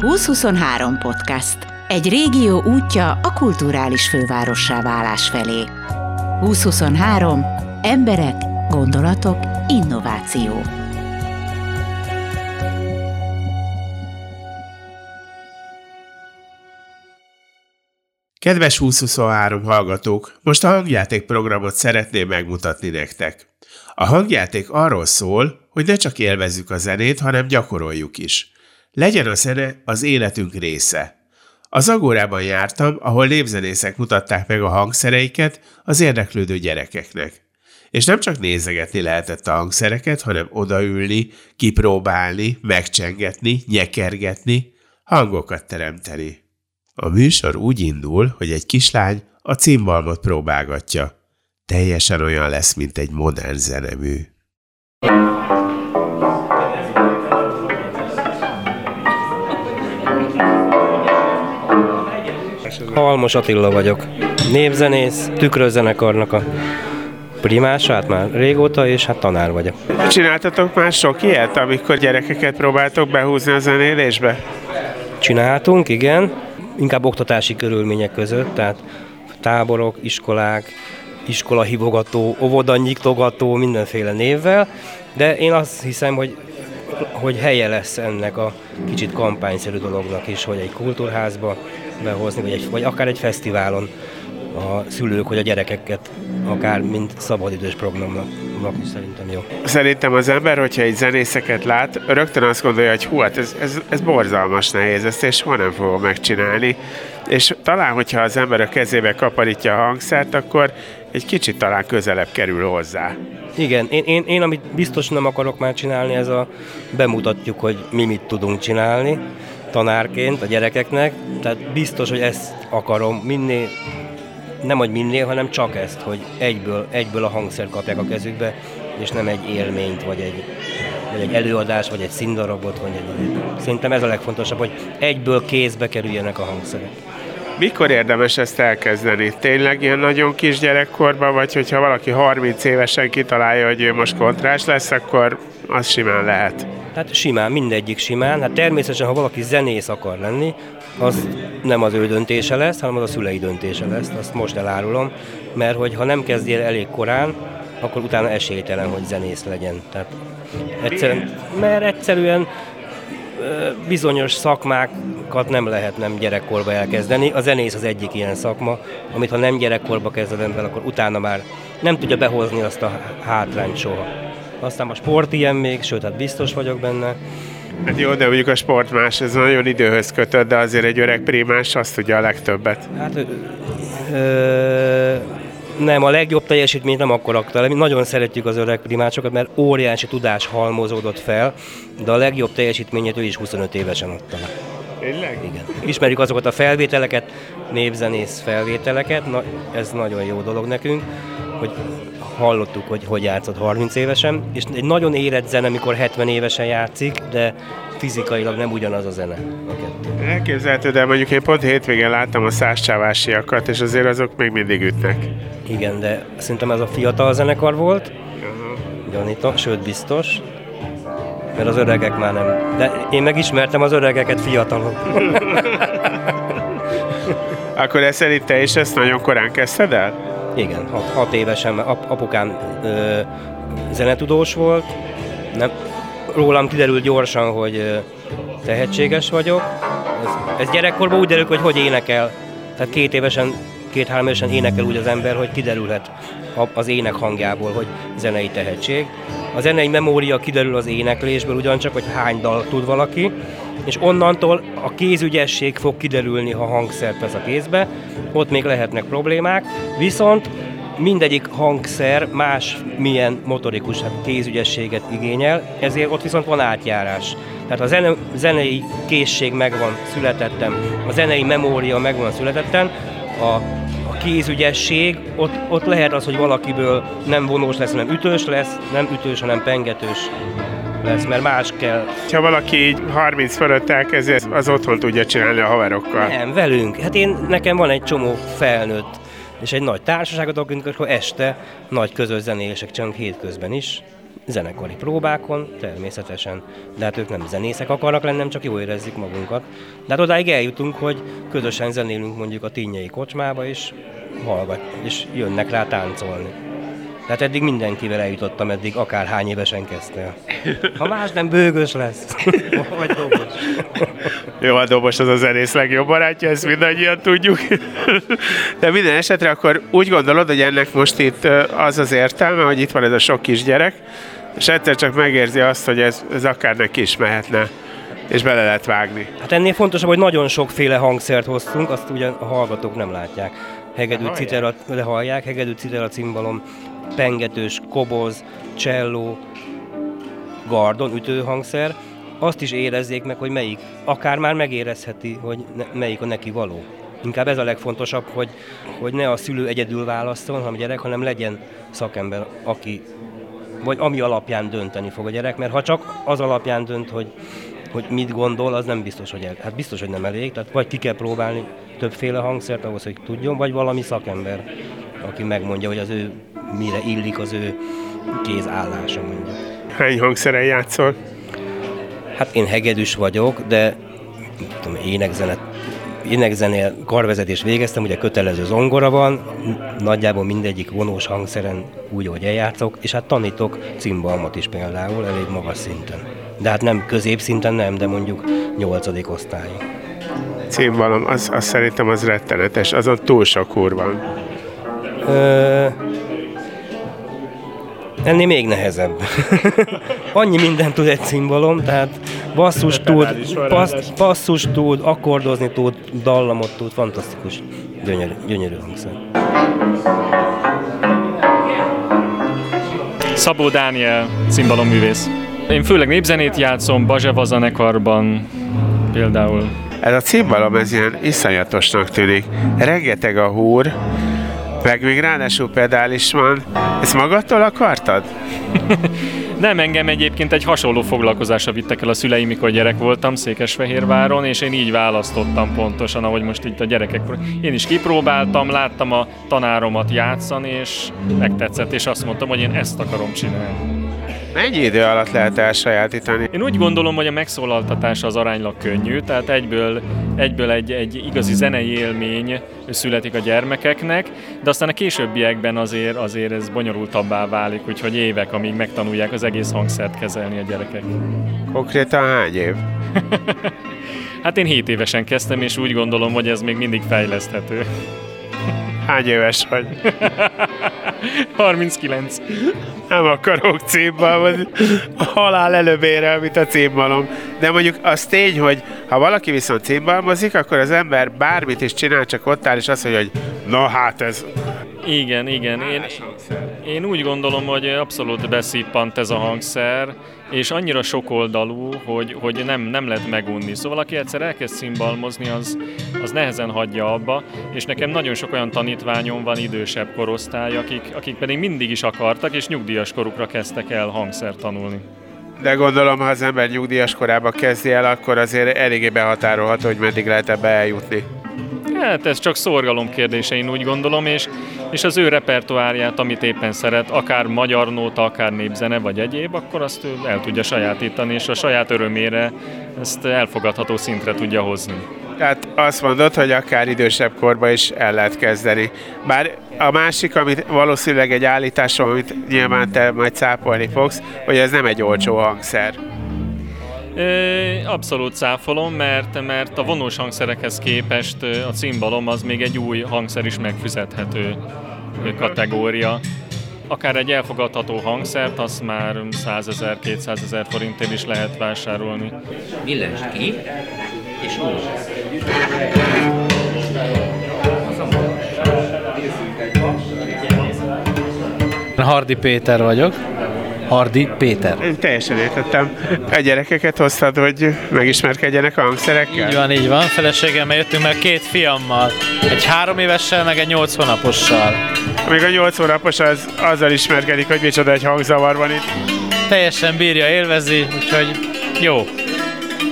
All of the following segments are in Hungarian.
2023 podcast. Egy régió útja a kulturális fővárossá válás felé. 2023. Emberek, gondolatok, innováció. Kedves 2023 hallgatók, most a hangjáték programot szeretném megmutatni nektek. A hangjáték arról szól, hogy ne csak élvezzük a zenét, hanem gyakoroljuk is. Legyen a zene az életünk része. Az agórában jártam, ahol népzenészek mutatták meg a hangszereiket az érdeklődő gyerekeknek. És nem csak nézegetni lehetett a hangszereket, hanem odaülni, kipróbálni, megcsengetni, nyekergetni, hangokat teremteni. A műsor úgy indul, hogy egy kislány a cimbalmot próbálgatja. Teljesen olyan lesz, mint egy modern zenemű. Halmos Attila vagyok. Népzenész, tükrözzenekarnak a primását már régóta, és hát tanár vagyok. Csináltatok már sok ilyet, amikor gyerekeket próbáltok behúzni a zenélésbe? Csináltunk, igen, inkább oktatási körülmények között, tehát táborok, iskolák, iskola hívogató, óvoda nyiktogató, mindenféle névvel, de én azt hiszem, hogy hogy helye lesz ennek a kicsit kampányszerű dolognak is, hogy egy kultúrházba behozni, vagy, egy, vagy akár egy fesztiválon a szülők, hogy a gyerekeket akár mint szabadidős programnak is szerintem jó. Szerintem az ember, hogyha egy zenészeket lát, rögtön azt gondolja, hogy hú, hát ez, ez, ez borzalmas nehéz, ezt és soha nem fogom megcsinálni. És talán, hogyha az ember a kezébe kaparítja a hangszert, akkor egy kicsit talán közelebb kerül hozzá. Igen, én, én, én amit biztos nem akarok már csinálni, ez a bemutatjuk, hogy mi mit tudunk csinálni tanárként a gyerekeknek, tehát biztos, hogy ezt akarom minél, nem hogy minél, hanem csak ezt, hogy egyből, egyből a hangszer kapják a kezükbe, és nem egy élményt, vagy egy, vagy egy előadás, vagy egy színdarabot, vagy egy... Szerintem ez a legfontosabb, hogy egyből kézbe kerüljenek a hangszerek. Mikor érdemes ezt elkezdeni? Tényleg ilyen nagyon kis gyerekkorban, vagy hogyha valaki 30 évesen kitalálja, hogy ő most kontrás lesz, akkor az simán lehet? Hát simán, mindegyik simán. Hát természetesen, ha valaki zenész akar lenni, az nem az ő döntése lesz, hanem az a szülei döntése lesz. Azt most elárulom, mert hogy ha nem kezdjél elég korán, akkor utána esélytelen, hogy zenész legyen. Tehát egyszerűen, mert egyszerűen bizonyos szakmákat nem lehet nem gyerekkorba elkezdeni. A zenész az egyik ilyen szakma, amit ha nem gyerekkorba kezded ember, akkor utána már nem tudja behozni azt a hátrányt soha. Aztán a sport ilyen még, sőt, hát biztos vagyok benne. Hát jó, de mondjuk a sport más, ez nagyon időhöz kötött, de azért egy öreg primás azt tudja a legtöbbet. Hát ö, nem, a legjobb teljesítményt nem akkor akta. Mi nagyon szeretjük az öreg primácsokat, mert óriási tudás halmozódott fel, de a legjobb teljesítményét ő is 25 évesen adta le. Tényleg? Igen. Ismerjük azokat a felvételeket, népzenész felvételeket, na, ez nagyon jó dolog nekünk, hogy hallottuk, hogy hogy játszott 30 évesen, és egy nagyon érett zene, amikor 70 évesen játszik, de fizikailag nem ugyanaz a zene a kettő. Elképzelhető, de mondjuk én pont hétvégén láttam a százcsávásiakat, és azért azok még mindig ütnek. Igen, de szerintem ez a fiatal zenekar volt, uh-huh. gyanítom, sőt biztos, mert az öregek már nem. De én megismertem az öregeket fiatalon. Akkor ez szerint te is ezt nagyon korán kezdted el? Igen, hat, hat évesen, ap, apukám ö, zenetudós volt, nem, rólam kiderült gyorsan, hogy tehetséges vagyok. Ez, ez gyerekkorban úgy derül, hogy hogy énekel. Tehát két évesen, két-három évesen énekel úgy az ember, hogy kiderülhet az ének hangjából, hogy zenei tehetség. A zenei memória kiderül az éneklésből ugyancsak, hogy hány dal tud valaki, és onnantól a kézügyesség fog kiderülni, ha hangszert vesz a kézbe, ott még lehetnek problémák, viszont mindegyik hangszer más milyen motorikus hát kézügyességet igényel, ezért ott viszont van átjárás. Tehát a zene, zenei készség megvan születettem, a zenei memória megvan születettem, a, kézügyesség, ott, ott lehet az, hogy valakiből nem vonós lesz, hanem ütős lesz, nem ütős, hanem pengetős lesz, mert más kell. Ha valaki így 30 fölött elkezdi, az otthon tudja csinálni a haverokkal. Nem, velünk. Hát én, nekem van egy csomó felnőtt, és egy nagy társaságot akkor este nagy közös zenélések csinálunk hétközben is. zenekari próbákon, természetesen. De hát ők nem zenészek akarnak lenni, nem csak jól érezzük magunkat. De hát odáig eljutunk, hogy közösen zenélünk mondjuk a tínjei kocsmába, és hallgat, és jönnek rá táncolni. Tehát eddig mindenkivel eljutottam, eddig akár hány évesen kezdte. Ha más nem, bőgös lesz. Vagy dobos. Jó, a dobos az a zenész legjobb barátja, ezt mindannyian tudjuk. De minden esetre akkor úgy gondolod, hogy ennek most itt az az értelme, hogy itt van ez a sok kisgyerek, és egyszer csak megérzi azt, hogy ez, ez akár neki is mehetne és bele lehet vágni. Hát ennél fontosabb, hogy nagyon sokféle hangszert hoztunk, azt ugye a hallgatók nem látják. Hegedű citera, lehallják, hegedű citera cimbalom, pengetős, koboz, cselló, gardon, ütőhangszer, azt is érezzék meg, hogy melyik, akár már megérezheti, hogy ne, melyik a neki való. Inkább ez a legfontosabb, hogy, hogy ne a szülő egyedül válaszol, hanem gyerek, hanem legyen szakember, aki, vagy ami alapján dönteni fog a gyerek, mert ha csak az alapján dönt, hogy, hogy mit gondol, az nem biztos, hogy el, hát biztos, hogy nem elég, tehát vagy ki kell próbálni többféle hangszert ahhoz, hogy tudjon, vagy valami szakember, aki megmondja, hogy az ő mire illik az ő kézállása mondjuk. Hány hangszeren játszol? Hát én hegedűs vagyok, de tudom, énekzenet énekzenél karvezetést végeztem, ugye kötelező zongora van, nagyjából mindegyik vonós hangszeren úgy, hogy eljátszok, és hát tanítok cimbalmat is például, elég magas szinten. De hát nem középszinten nem, de mondjuk nyolcadik osztály. Cimbalom, az, az szerintem az rettenetes, azon túl sok húr van. Ö, ennél még nehezebb. Annyi mindent tud egy cimbalom, tehát basszus tud, passz, basszus tud, akkordozni tud, dallamot tud, fantasztikus, gyönyörű, gyönyörű hangszer. Szabó Dániel, cimbalomművész. Én főleg népzenét játszom, Bazseva zenekarban például. Ez a cimbalom, ez ilyen iszonyatosnak tűnik. Rengeteg a húr, meg még ráadásul pedál is van. Ezt magadtól akartad? Nem, engem egyébként egy hasonló foglalkozásra vittek el a szüleim, mikor gyerek voltam Székesfehérváron, és én így választottam pontosan, ahogy most itt a gyerekek. Én is kipróbáltam, láttam a tanáromat játszani, és megtetszett, és azt mondtam, hogy én ezt akarom csinálni. Mennyi idő alatt lehet elsajátítani? Én úgy gondolom, hogy a megszólaltatás az aránylag könnyű, tehát egyből, egyből egy, egy igazi zenei élmény születik a gyermekeknek, de aztán a későbbiekben azért, azért ez bonyolultabbá válik, úgyhogy évek, amíg megtanulják az egész hangszert kezelni a gyerekek. Konkrétan hány év? hát én 7 évesen kezdtem, és úgy gondolom, hogy ez még mindig fejleszthető. Hány éves vagy? 39. Nem akarok címbalmazni. A halál előbb ér el, mint a címbalom. De mondjuk az tény, hogy ha valaki viszont címbalmozik, akkor az ember bármit is csinál, csak ott áll, és azt mondja, hogy na hát ez... Igen, igen. Én, én úgy gondolom, hogy abszolút beszippant ez a hangszer, és annyira sokoldalú, hogy, hogy nem, nem lehet megunni. Szóval aki egyszer elkezd szimbalmozni, az, az nehezen hagyja abba, és nekem nagyon sok olyan tanítványom van idősebb korosztály, akik, akik pedig mindig is akartak, és nyugdíjas korukra kezdtek el hangszer tanulni. De gondolom, ha az ember nyugdíjas korába kezdi el, akkor azért eléggé behatárolható, hogy meddig lehet ebbe eljutni. Hát ez csak szorgalom kérdése, én úgy gondolom, és, és az ő repertoárját, amit éppen szeret, akár magyar nóta, akár népzene, vagy egyéb, akkor azt ő el tudja sajátítani, és a saját örömére ezt elfogadható szintre tudja hozni. Tehát azt mondod, hogy akár idősebb korba is el lehet kezdeni. Bár a másik, amit valószínűleg egy állításom, amit nyilván te majd cápolni fogsz, hogy ez nem egy olcsó hangszer. Abszolút cáfolom, mert, mert a vonós hangszerekhez képest a cimbalom az még egy új hangszer is megfizethető kategória. Akár egy elfogadható hangszert, azt már 100 ezer, 200 ezer forintért is lehet vásárolni. Villens ki, és úgy. Hardi Péter vagyok. Hardi Péter. Én teljesen értettem. A gyerekeket hoztad, hogy megismerkedjenek a hangszerekkel? Így van, így van. Feleségemmel jöttünk meg két fiammal. Egy három évessel, meg egy nyolc hónapossal. Még a nyolc hónapos az azzal ismerkedik, hogy micsoda egy hangzavar van itt. Teljesen bírja, élvezi, úgyhogy jó.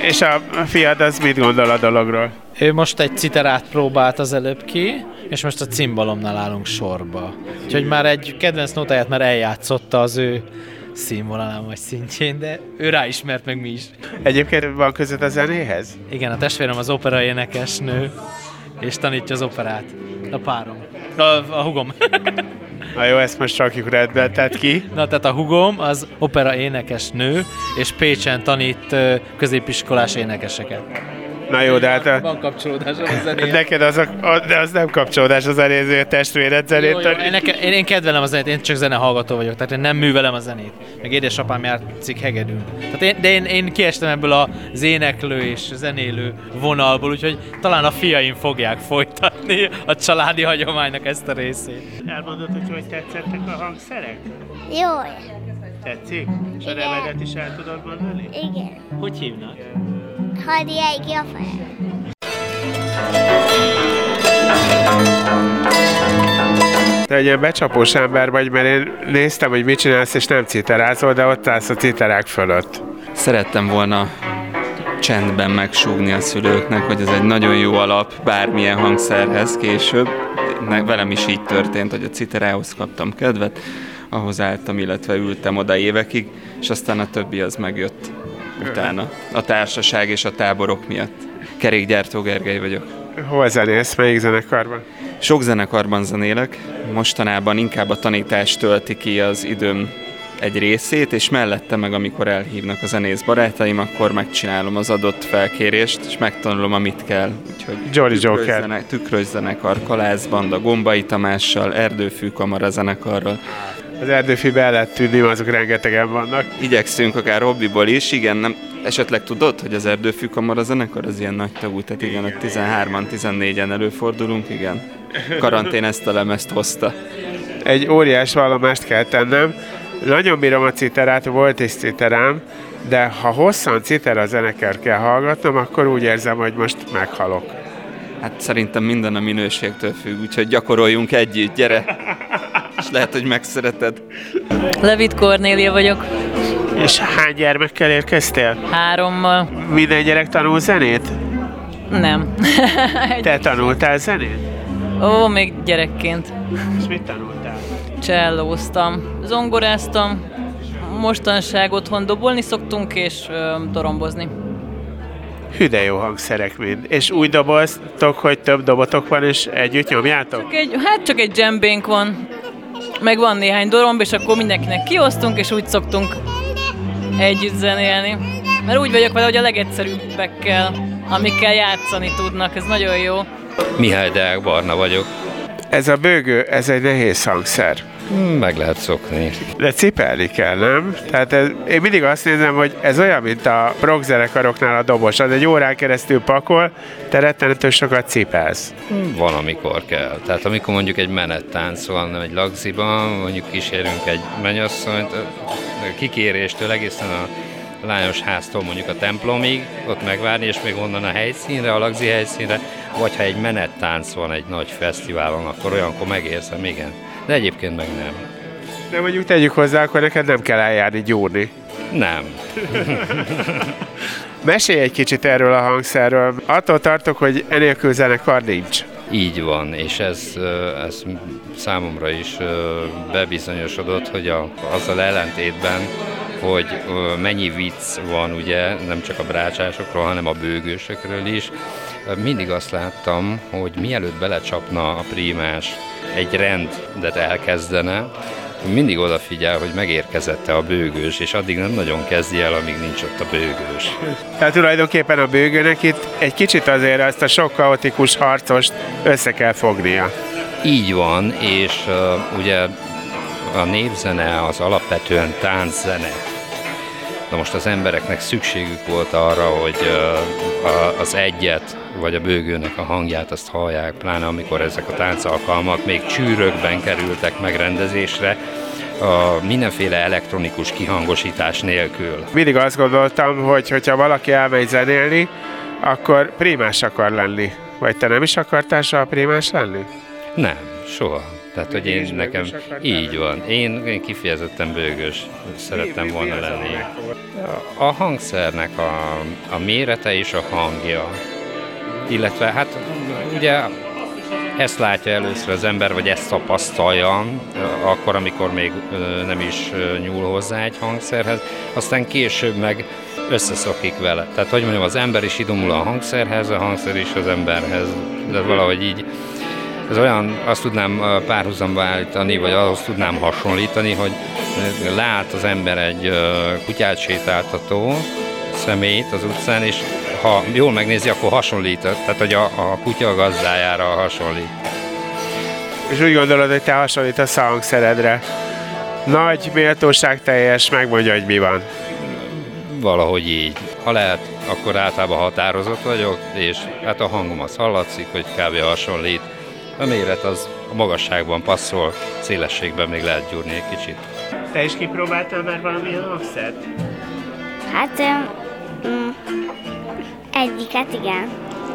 És a fiad az mit gondol a dologról? Ő most egy citerát próbált az előbb ki, és most a cimbalomnál állunk sorba. Úgyhogy már egy kedvenc notáját már eljátszotta az ő színvonalán vagy szintjén, de ő ráismert meg mi is. Egyébként van között a zenéhez? Igen, a testvérem az opera énekesnő, és tanítja az operát. A párom. A, a hugom. Na jó, ezt most rakjuk rendbe, tehát ki? Na, tehát a hugom az opera énekes nő, és Pécsen tanít középiskolás énekeseket. Na jó, de hát a... Van kapcsolódás a zenéhez. Neked az, a, a, de az nem kapcsolódás az zenéző, a testvéred zenét. Jó, jó, én, neke, én, én kedvelem a zenét, én csak zenehallgató vagyok, tehát én nem művelem a zenét. Meg édesapám játszik hegedűn. Tehát én, de én, én kiestem ebből az éneklő és zenélő vonalból, úgyhogy talán a fiaim fogják folytatni a családi hagyománynak ezt a részét. Elmondod, hogy hogy tetszettek a hangszerek? Jól. Tetszik? És a Igen. nevedet is el tudod mondani? Igen. Hogy hívnak? Hadi egy a Te egy ilyen becsapós ember vagy, mert én néztem, hogy mit csinálsz, és nem citerázol, de ott állsz a citerák fölött. Szerettem volna csendben megsúgni a szülőknek, hogy ez egy nagyon jó alap bármilyen hangszerhez később. Velem is így történt, hogy a citerához kaptam kedvet, ahhoz álltam, illetve ültem oda évekig, és aztán a többi az megjött utána. A társaság és a táborok miatt. Kerékgyártó Gergely vagyok. Hol zenélsz, melyik zenekarban? Sok zenekarban zenélek, mostanában inkább a tanítás tölti ki az időm egy részét, és mellette meg, amikor elhívnak a zenész barátaim, akkor megcsinálom az adott felkérést, és megtanulom, amit kell. Úgyhogy Jolly Joker. tükrös-zene- Tükrös zenekar, Kalászbanda, Gombai Tamással, Erdőfű Kamara zenekarral. Az erdőfibe el lehet tűnni, azok rengetegen vannak. Igyekszünk akár hobbiból is, igen, nem, esetleg tudod, hogy az Erdőfű Kamara zenekar az ilyen nagy tagú, tehát igen, ott 13-an, 14-en előfordulunk, igen. Karantén ezt a lemezt hozta. Egy óriás vallomást kell tennem. Nagyon bírom a citerát, volt is citerám, de ha hosszan citera zenekar kell hallgatnom, akkor úgy érzem, hogy most meghalok. Hát szerintem minden a minőségtől függ, úgyhogy gyakoroljunk együtt, gyere! És lehet, hogy megszereted. Levit Kornélia vagyok, És hány gyermekkel érkeztél? hárommal. Minden gyerek tanul zenét? Nem. Te tanultál zenét? Ó, még gyerekként És mit tanultál? csellóztam, zongoráztam, mostanság otthon dobolni szoktunk és ö, dorombozni. Hű, de jó hangszerek mind. És úgy doboztok, hogy több dobotok van, és együtt nyomjátok? Csak egy, hát csak egy dzsembénk van, meg van néhány doromb, és akkor mindenkinek kiosztunk, és úgy szoktunk együtt zenélni. Mert úgy vagyok vele, hogy a legegyszerűbbekkel, amikkel játszani tudnak, ez nagyon jó. Mihály Deák Barna vagyok. Ez a bőgő, ez egy nehéz hangszer. Meg lehet szokni. De cipelni kell, nem? Tehát ez, én mindig azt nézem, hogy ez olyan, mint a rockzenekaroknál a dobos. Az egy órán keresztül pakol, te rettenető sokat cipelsz. Van, amikor kell. Tehát amikor mondjuk egy menettánc van, nem egy lagziban, mondjuk kísérünk egy mennyasszonyt, kikéréstől egészen a lányos háztól mondjuk a templomig, ott megvárni, és még onnan a helyszínre, a lagzi helyszínre, vagy ha egy menettánc van egy nagy fesztiválon, akkor olyankor megérzem, igen. De egyébként meg nem. De mondjuk tegyük hozzá, akkor neked nem kell eljárni gyúrni. Nem. Mesélj egy kicsit erről a hangszerről. Attól tartok, hogy enélkül zenekar nincs. Így van, és ez, ez számomra is bebizonyosodott, hogy a, azzal ellentétben, hogy mennyi vicc van ugye, nem csak a brácsásokról, hanem a bőgősökről is, mindig azt láttam, hogy mielőtt belecsapna a prímás egy rendet elkezdene, mindig odafigyel, hogy megérkezette a bőgős, és addig nem nagyon kezdi el, amíg nincs ott a bőgős. Tehát tulajdonképpen a bőgőnek itt egy kicsit azért ezt a sok kaotikus harcost össze kell fognia. Így van, és uh, ugye a népzene az alapvetően tánczene. Na most az embereknek szükségük volt arra, hogy az egyet, vagy a bőgőnek a hangját azt hallják, pláne amikor ezek a táncalkalmak még csűrökben kerültek megrendezésre, a mindenféle elektronikus kihangosítás nélkül. Mindig azt gondoltam, hogy hogyha valaki elmegy zenélni, akkor primás akar lenni. Vagy te nem is akartál soha primás lenni? Nem, soha. Tehát, hogy én nekem így van. Én, én kifejezetten bőgős szerettem volna lenni. megfogott? A hangszernek a, a mérete és a hangja. Illetve hát ugye ezt látja először az ember, vagy ezt tapasztalja, akkor, amikor még nem is nyúl hozzá egy hangszerhez, aztán később meg összeszokik vele. Tehát, hogy mondjam, az ember is idomul a hangszerhez, a hangszer is az emberhez. De valahogy így ez olyan, azt tudnám párhuzamba állítani, vagy ahhoz tudnám hasonlítani, hogy lát az ember egy kutyát sétáltató szemét az utcán, és ha jól megnézi, akkor hasonlít, tehát hogy a, a kutya gazdájára hasonlít. És úgy gondolod, hogy te hasonlítasz a hangszeredre. Nagy, méltóság teljes, megmondja, hogy mi van. Valahogy így. Ha lehet, akkor általában határozott vagyok, és hát a hangom az hallatszik, hogy kb. hasonlít. A méret az a magasságban passzol, szélességben még lehet gyúrni egy kicsit. Te is kipróbáltál már valamilyen hangszert? Hát, um, egyiket igen.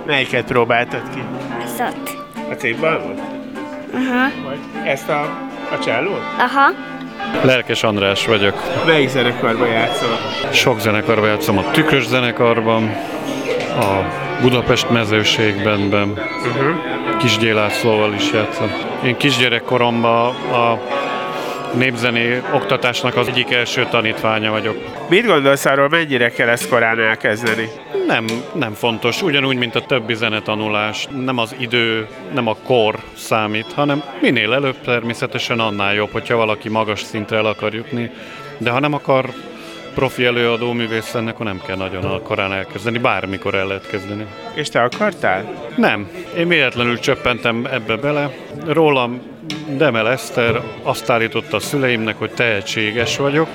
Melyiket próbáltad ki? Az ott. A cégballot? Aha. Vagy ezt a, a csellót? Aha. Lelkes András vagyok. Melyik zenekarban játszol? Sok zenekarban játszom, a Tükrös zenekarban, a Budapest mezőségben, uh-huh. Kis Gyélászlóval is játszom. Én kisgyerekkoromban a népzené oktatásnak az egyik első tanítványa vagyok. Mit gondolsz arról, mennyire kell ezt korán elkezdeni? Nem, nem fontos. Ugyanúgy, mint a többi zenetanulás. Nem az idő, nem a kor számít, hanem minél előbb természetesen annál jobb, hogyha valaki magas szintre el akar jutni. De ha nem akar profi előadó művész akkor nem kell nagyon korán elkezdeni, bármikor el lehet kezdeni. És te akartál? Nem. Én véletlenül csöppentem ebbe bele. Rólam Demel Eszter azt állította a szüleimnek, hogy tehetséges vagyok,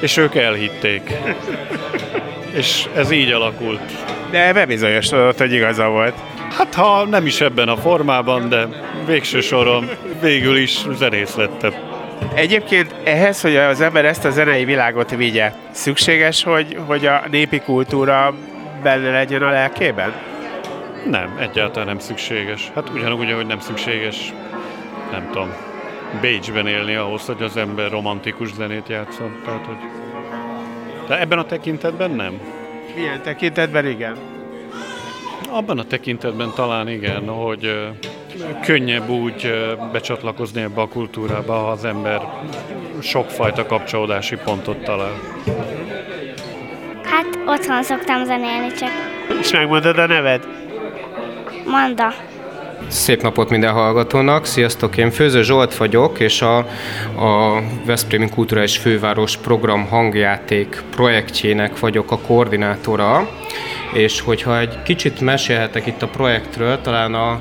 és ők elhitték. és ez így alakult. De bebizonyosodott, hogy igaza volt. Hát ha nem is ebben a formában, de végső soron végül is zenész lettem. Egyébként ehhez, hogy az ember ezt a zenei világot vigye, szükséges, hogy, hogy a népi kultúra benne legyen a lelkében? Nem, egyáltalán nem szükséges. Hát ugyanúgy, hogy nem szükséges, nem tudom, Bécsben élni ahhoz, hogy az ember romantikus zenét játszon. Tehát, hogy... De ebben a tekintetben nem. Milyen tekintetben igen? Abban a tekintetben talán igen, hogy könnyebb úgy becsatlakozni ebbe a kultúrába, ha az ember sokfajta kapcsolódási pontot talál. Hát otthon szoktam zenélni csak. És megmondod a neved? Manda. Szép napot minden hallgatónak, sziasztok! Én Főző Zsolt vagyok, és a, a Veszprémi Kulturális Főváros Program hangjáték projektjének vagyok a koordinátora, és hogyha egy kicsit mesélhetek itt a projektről, talán a,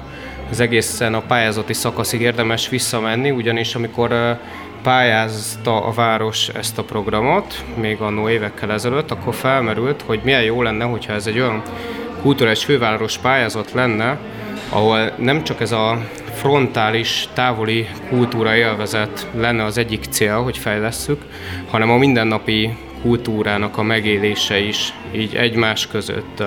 az egészen a pályázati szakaszig érdemes visszamenni, ugyanis amikor pályázta a város ezt a programot, még annó évekkel ezelőtt, akkor felmerült, hogy milyen jó lenne, hogyha ez egy olyan kulturális főváros pályázat lenne, ahol nem csak ez a frontális, távoli kultúra élvezet lenne az egyik cél, hogy fejlesszük, hanem a mindennapi kultúrának a megélése is így egymás között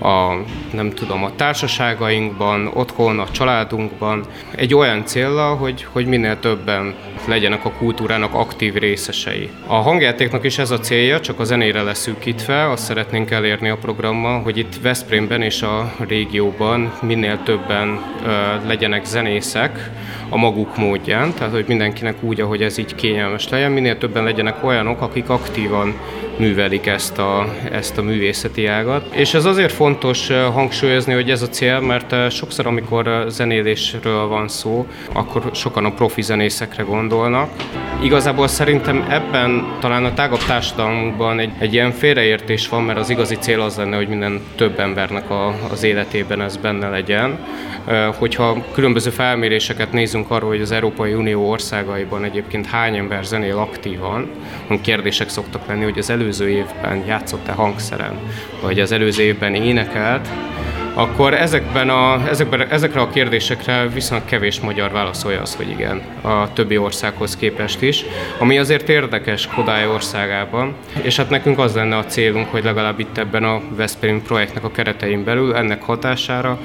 a, nem tudom, a társaságainkban, otthon, a családunkban, egy olyan célra, hogy, hogy minél többen legyenek a kultúrának aktív részesei. A hangjátéknak is ez a célja, csak a zenére leszűkítve, azt szeretnénk elérni a programmal, hogy itt Veszprémben és a régióban minél többen ö, legyenek zenészek a maguk módján, tehát hogy mindenkinek úgy, ahogy ez így kényelmes legyen, minél többen legyenek olyanok, akik aktívan művelik ezt a, ezt a művészeti ágat. És ez azért fontos hangsúlyozni, hogy ez a cél, mert sokszor, amikor zenélésről van szó, akkor sokan a profi zenészekre gondolnak. Igazából szerintem ebben talán a tágabb társadalmunkban egy, egy ilyen félreértés van, mert az igazi cél az lenne, hogy minden több embernek a, az életében ez benne legyen. Hogyha különböző felméréseket nézünk arról, hogy az Európai Unió országaiban egyébként hány ember zenél aktívan, kérdések szoktak lenni, hogy az előző évben játszott-e hangszeren, vagy az előző évben énekelt, akkor ezekben a, ezekben, ezekre a kérdésekre viszonylag kevés magyar válaszolja az, hogy igen, a többi országhoz képest is, ami azért érdekes Kodály országában, és hát nekünk az lenne a célunk, hogy legalább itt ebben a Veszprém projektnek a keretein belül ennek hatására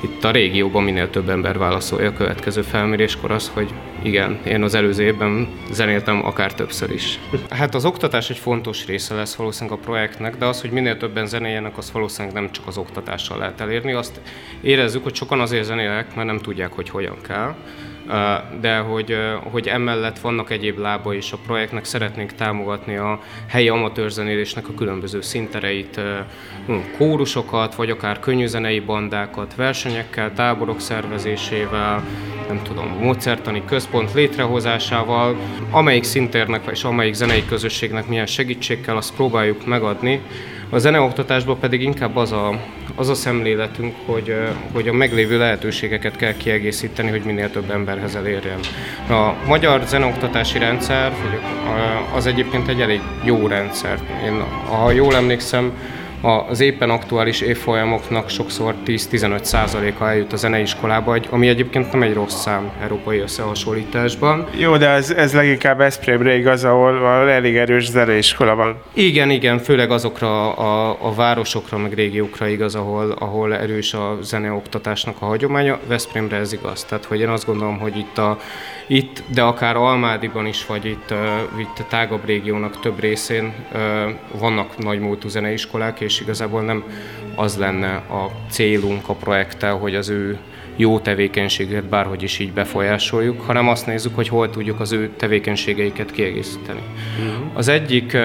itt a régióban minél több ember válaszolja a következő felméréskor az, hogy igen, én az előző évben zenéltem akár többször is. Hát az oktatás egy fontos része lesz valószínűleg a projektnek, de az, hogy minél többen zenéljenek, az valószínűleg nem csak az oktatással lehet elérni. Azt érezzük, hogy sokan azért zenélnek, mert nem tudják, hogy hogyan kell de hogy, hogy emellett vannak egyéb lába is a projektnek, szeretnénk támogatni a helyi amatőrzenélésnek a különböző szintereit, kórusokat, vagy akár könnyűzenei bandákat, versenyekkel, táborok szervezésével, nem tudom, módszertani központ létrehozásával, amelyik szintérnek és amelyik zenei közösségnek milyen segítség azt próbáljuk megadni, a zeneoktatásban pedig inkább az a, az a szemléletünk, hogy, hogy a meglévő lehetőségeket kell kiegészíteni, hogy minél több emberhez elérjen. A magyar zeneoktatási rendszer az egyébként egy elég jó rendszer. Én, ha jól emlékszem, az éppen aktuális évfolyamoknak sokszor 10-15%-a eljut a zeneiskolába, ami egyébként nem egy rossz szám európai összehasonlításban. Jó, de ez, ez leginkább Eszprémre igaz, ahol elég erős zeneiskola van. Igen, igen, főleg azokra a, a városokra, meg régiókra igaz, ahol, ahol erős a zeneoktatásnak a hagyománya. Veszprémre ez igaz. Tehát, hogy én azt gondolom, hogy itt, a, itt de akár Almádiban is, vagy itt, itt a tágabb régiónak több részén vannak nagy múltú zeneiskolák, és igazából nem az lenne a célunk a projekttel, hogy az ő jó tevékenységet bárhogy is így befolyásoljuk, hanem azt nézzük, hogy hol tudjuk az ő tevékenységeiket kiegészíteni. Uh-huh. Az egyik,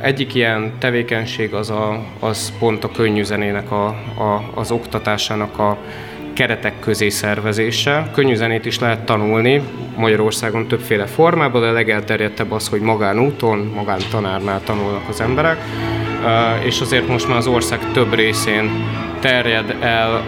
egyik ilyen tevékenység az, a, az pont a könnyű zenének a, a, az oktatásának a keretek közé szervezése. Könnyű zenét is lehet tanulni Magyarországon többféle formában, de legelterjedtebb az, hogy magánúton, magántanárnál tanulnak az emberek és azért most már az ország több részén terjed el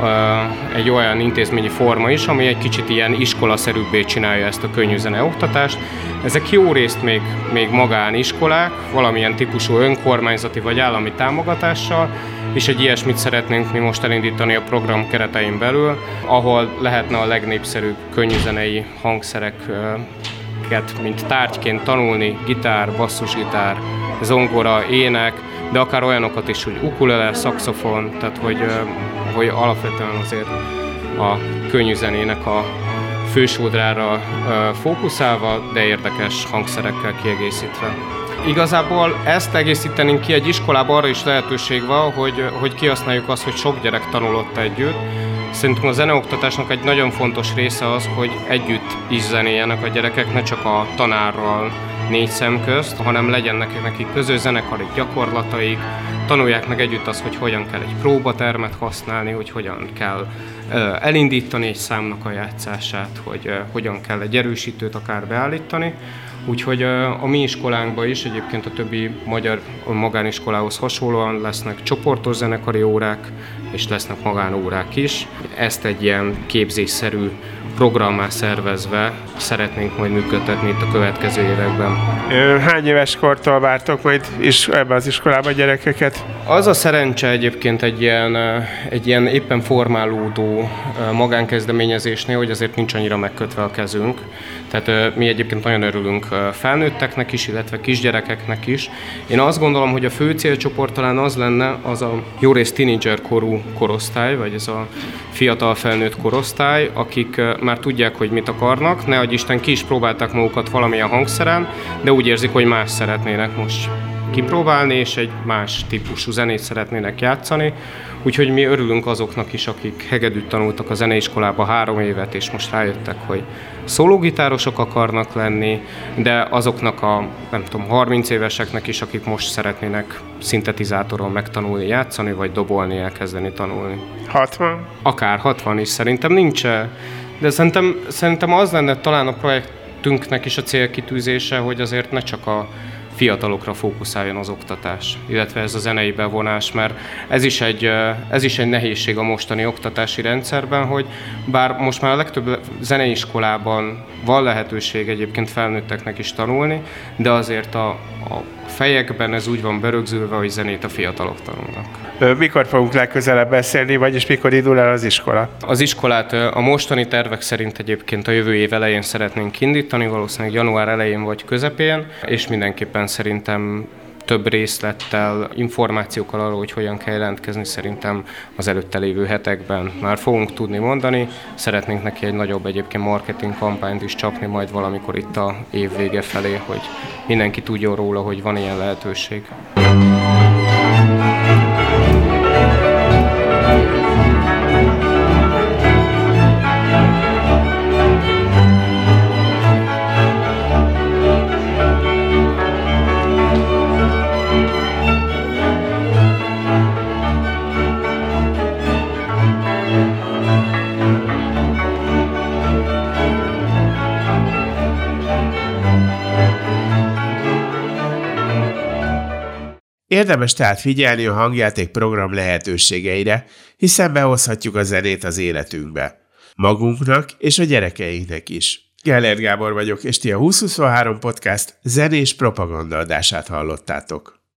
egy olyan intézményi forma is, ami egy kicsit ilyen iskolaszerűbbé csinálja ezt a könnyű oktatást. Ezek jó részt még, még magániskolák, valamilyen típusú önkormányzati vagy állami támogatással, és egy ilyesmit szeretnénk mi most elindítani a program keretein belül, ahol lehetne a legnépszerűbb könnyűzenei hangszereket, mint tárgyként tanulni, gitár, basszusgitár, zongora, ének, de akár olyanokat is, hogy ukulele, szaxofon, tehát hogy, hogy alapvetően azért a könnyű zenének a fősódrára fókuszálva, de érdekes hangszerekkel kiegészítve. Igazából ezt egészítenénk ki egy iskolába, arra is lehetőség van, hogy, hogy kihasználjuk azt, hogy sok gyerek tanulott együtt. Szerintem a zeneoktatásnak egy nagyon fontos része az, hogy együtt is zenéljenek a gyerekek, ne csak a tanárral, négy szem közt, hanem legyen nekik közös zenekari gyakorlataik, tanulják meg együtt azt, hogy hogyan kell egy próbatermet használni, hogy hogyan kell elindítani egy számnak a játszását, hogy hogyan kell egy erősítőt akár beállítani. Úgyhogy a mi iskolánkban is egyébként a többi magyar magániskolához hasonlóan lesznek csoportos zenekari órák, és lesznek magánórák is. Ezt egy ilyen képzésszerű programmá szervezve szeretnénk majd működtetni itt a következő években. Hány éves kortól vártok majd is ebbe az iskolába gyerekeket? Az a szerencse egyébként egy ilyen, egy ilyen éppen formálódó magánkezdeményezésnél, hogy azért nincs annyira megkötve a kezünk. Tehát mi egyébként nagyon örülünk felnőtteknek is, illetve kisgyerekeknek is. Én azt gondolom, hogy a fő célcsoport talán az lenne, az a jó rész teenager korú korosztály, vagy ez a fiatal felnőtt korosztály, akik már tudják, hogy mit akarnak, ne Isten ki is próbálták magukat valamilyen hangszeren, de úgy érzik, hogy más szeretnének most kipróbálni, és egy más típusú zenét szeretnének játszani. Úgyhogy mi örülünk azoknak is, akik hegedűt tanultak a zeneiskolába három évet, és most rájöttek, hogy szólógitárosok akarnak lenni, de azoknak a, nem tudom, 30 éveseknek is, akik most szeretnének szintetizátoron megtanulni játszani, vagy dobolni, elkezdeni tanulni. 60? Akár 60 is, szerintem nincs de szerintem, szerintem az lenne talán a projektünknek is a célkitűzése, hogy azért ne csak a fiatalokra fókuszáljon az oktatás, illetve ez a zenei bevonás, mert ez is, egy, ez is egy nehézség a mostani oktatási rendszerben, hogy bár most már a legtöbb zeneiskolában van lehetőség egyébként felnőtteknek is tanulni, de azért a, a fejekben ez úgy van berögzülve, hogy zenét a fiatalok tanulnak. Mikor fogunk legközelebb beszélni, vagyis mikor indul el az iskola? Az iskolát a mostani tervek szerint egyébként a jövő év elején szeretnénk indítani, valószínűleg január elején vagy közepén, és mindenképpen szerintem több részlettel, információkkal arról, hogy hogyan kell jelentkezni, szerintem az előtte lévő hetekben már fogunk tudni mondani. Szeretnénk neki egy nagyobb egyébként marketing kampányt is csapni majd valamikor itt a év vége felé, hogy mindenki tudjon róla, hogy van ilyen lehetőség. Érdemes tehát figyelni a hangjáték program lehetőségeire, hiszen behozhatjuk a zenét az életünkbe. Magunknak és a gyerekeinknek is. Gellert Gábor vagyok, és ti a 2023 podcast zenés propaganda adását hallottátok.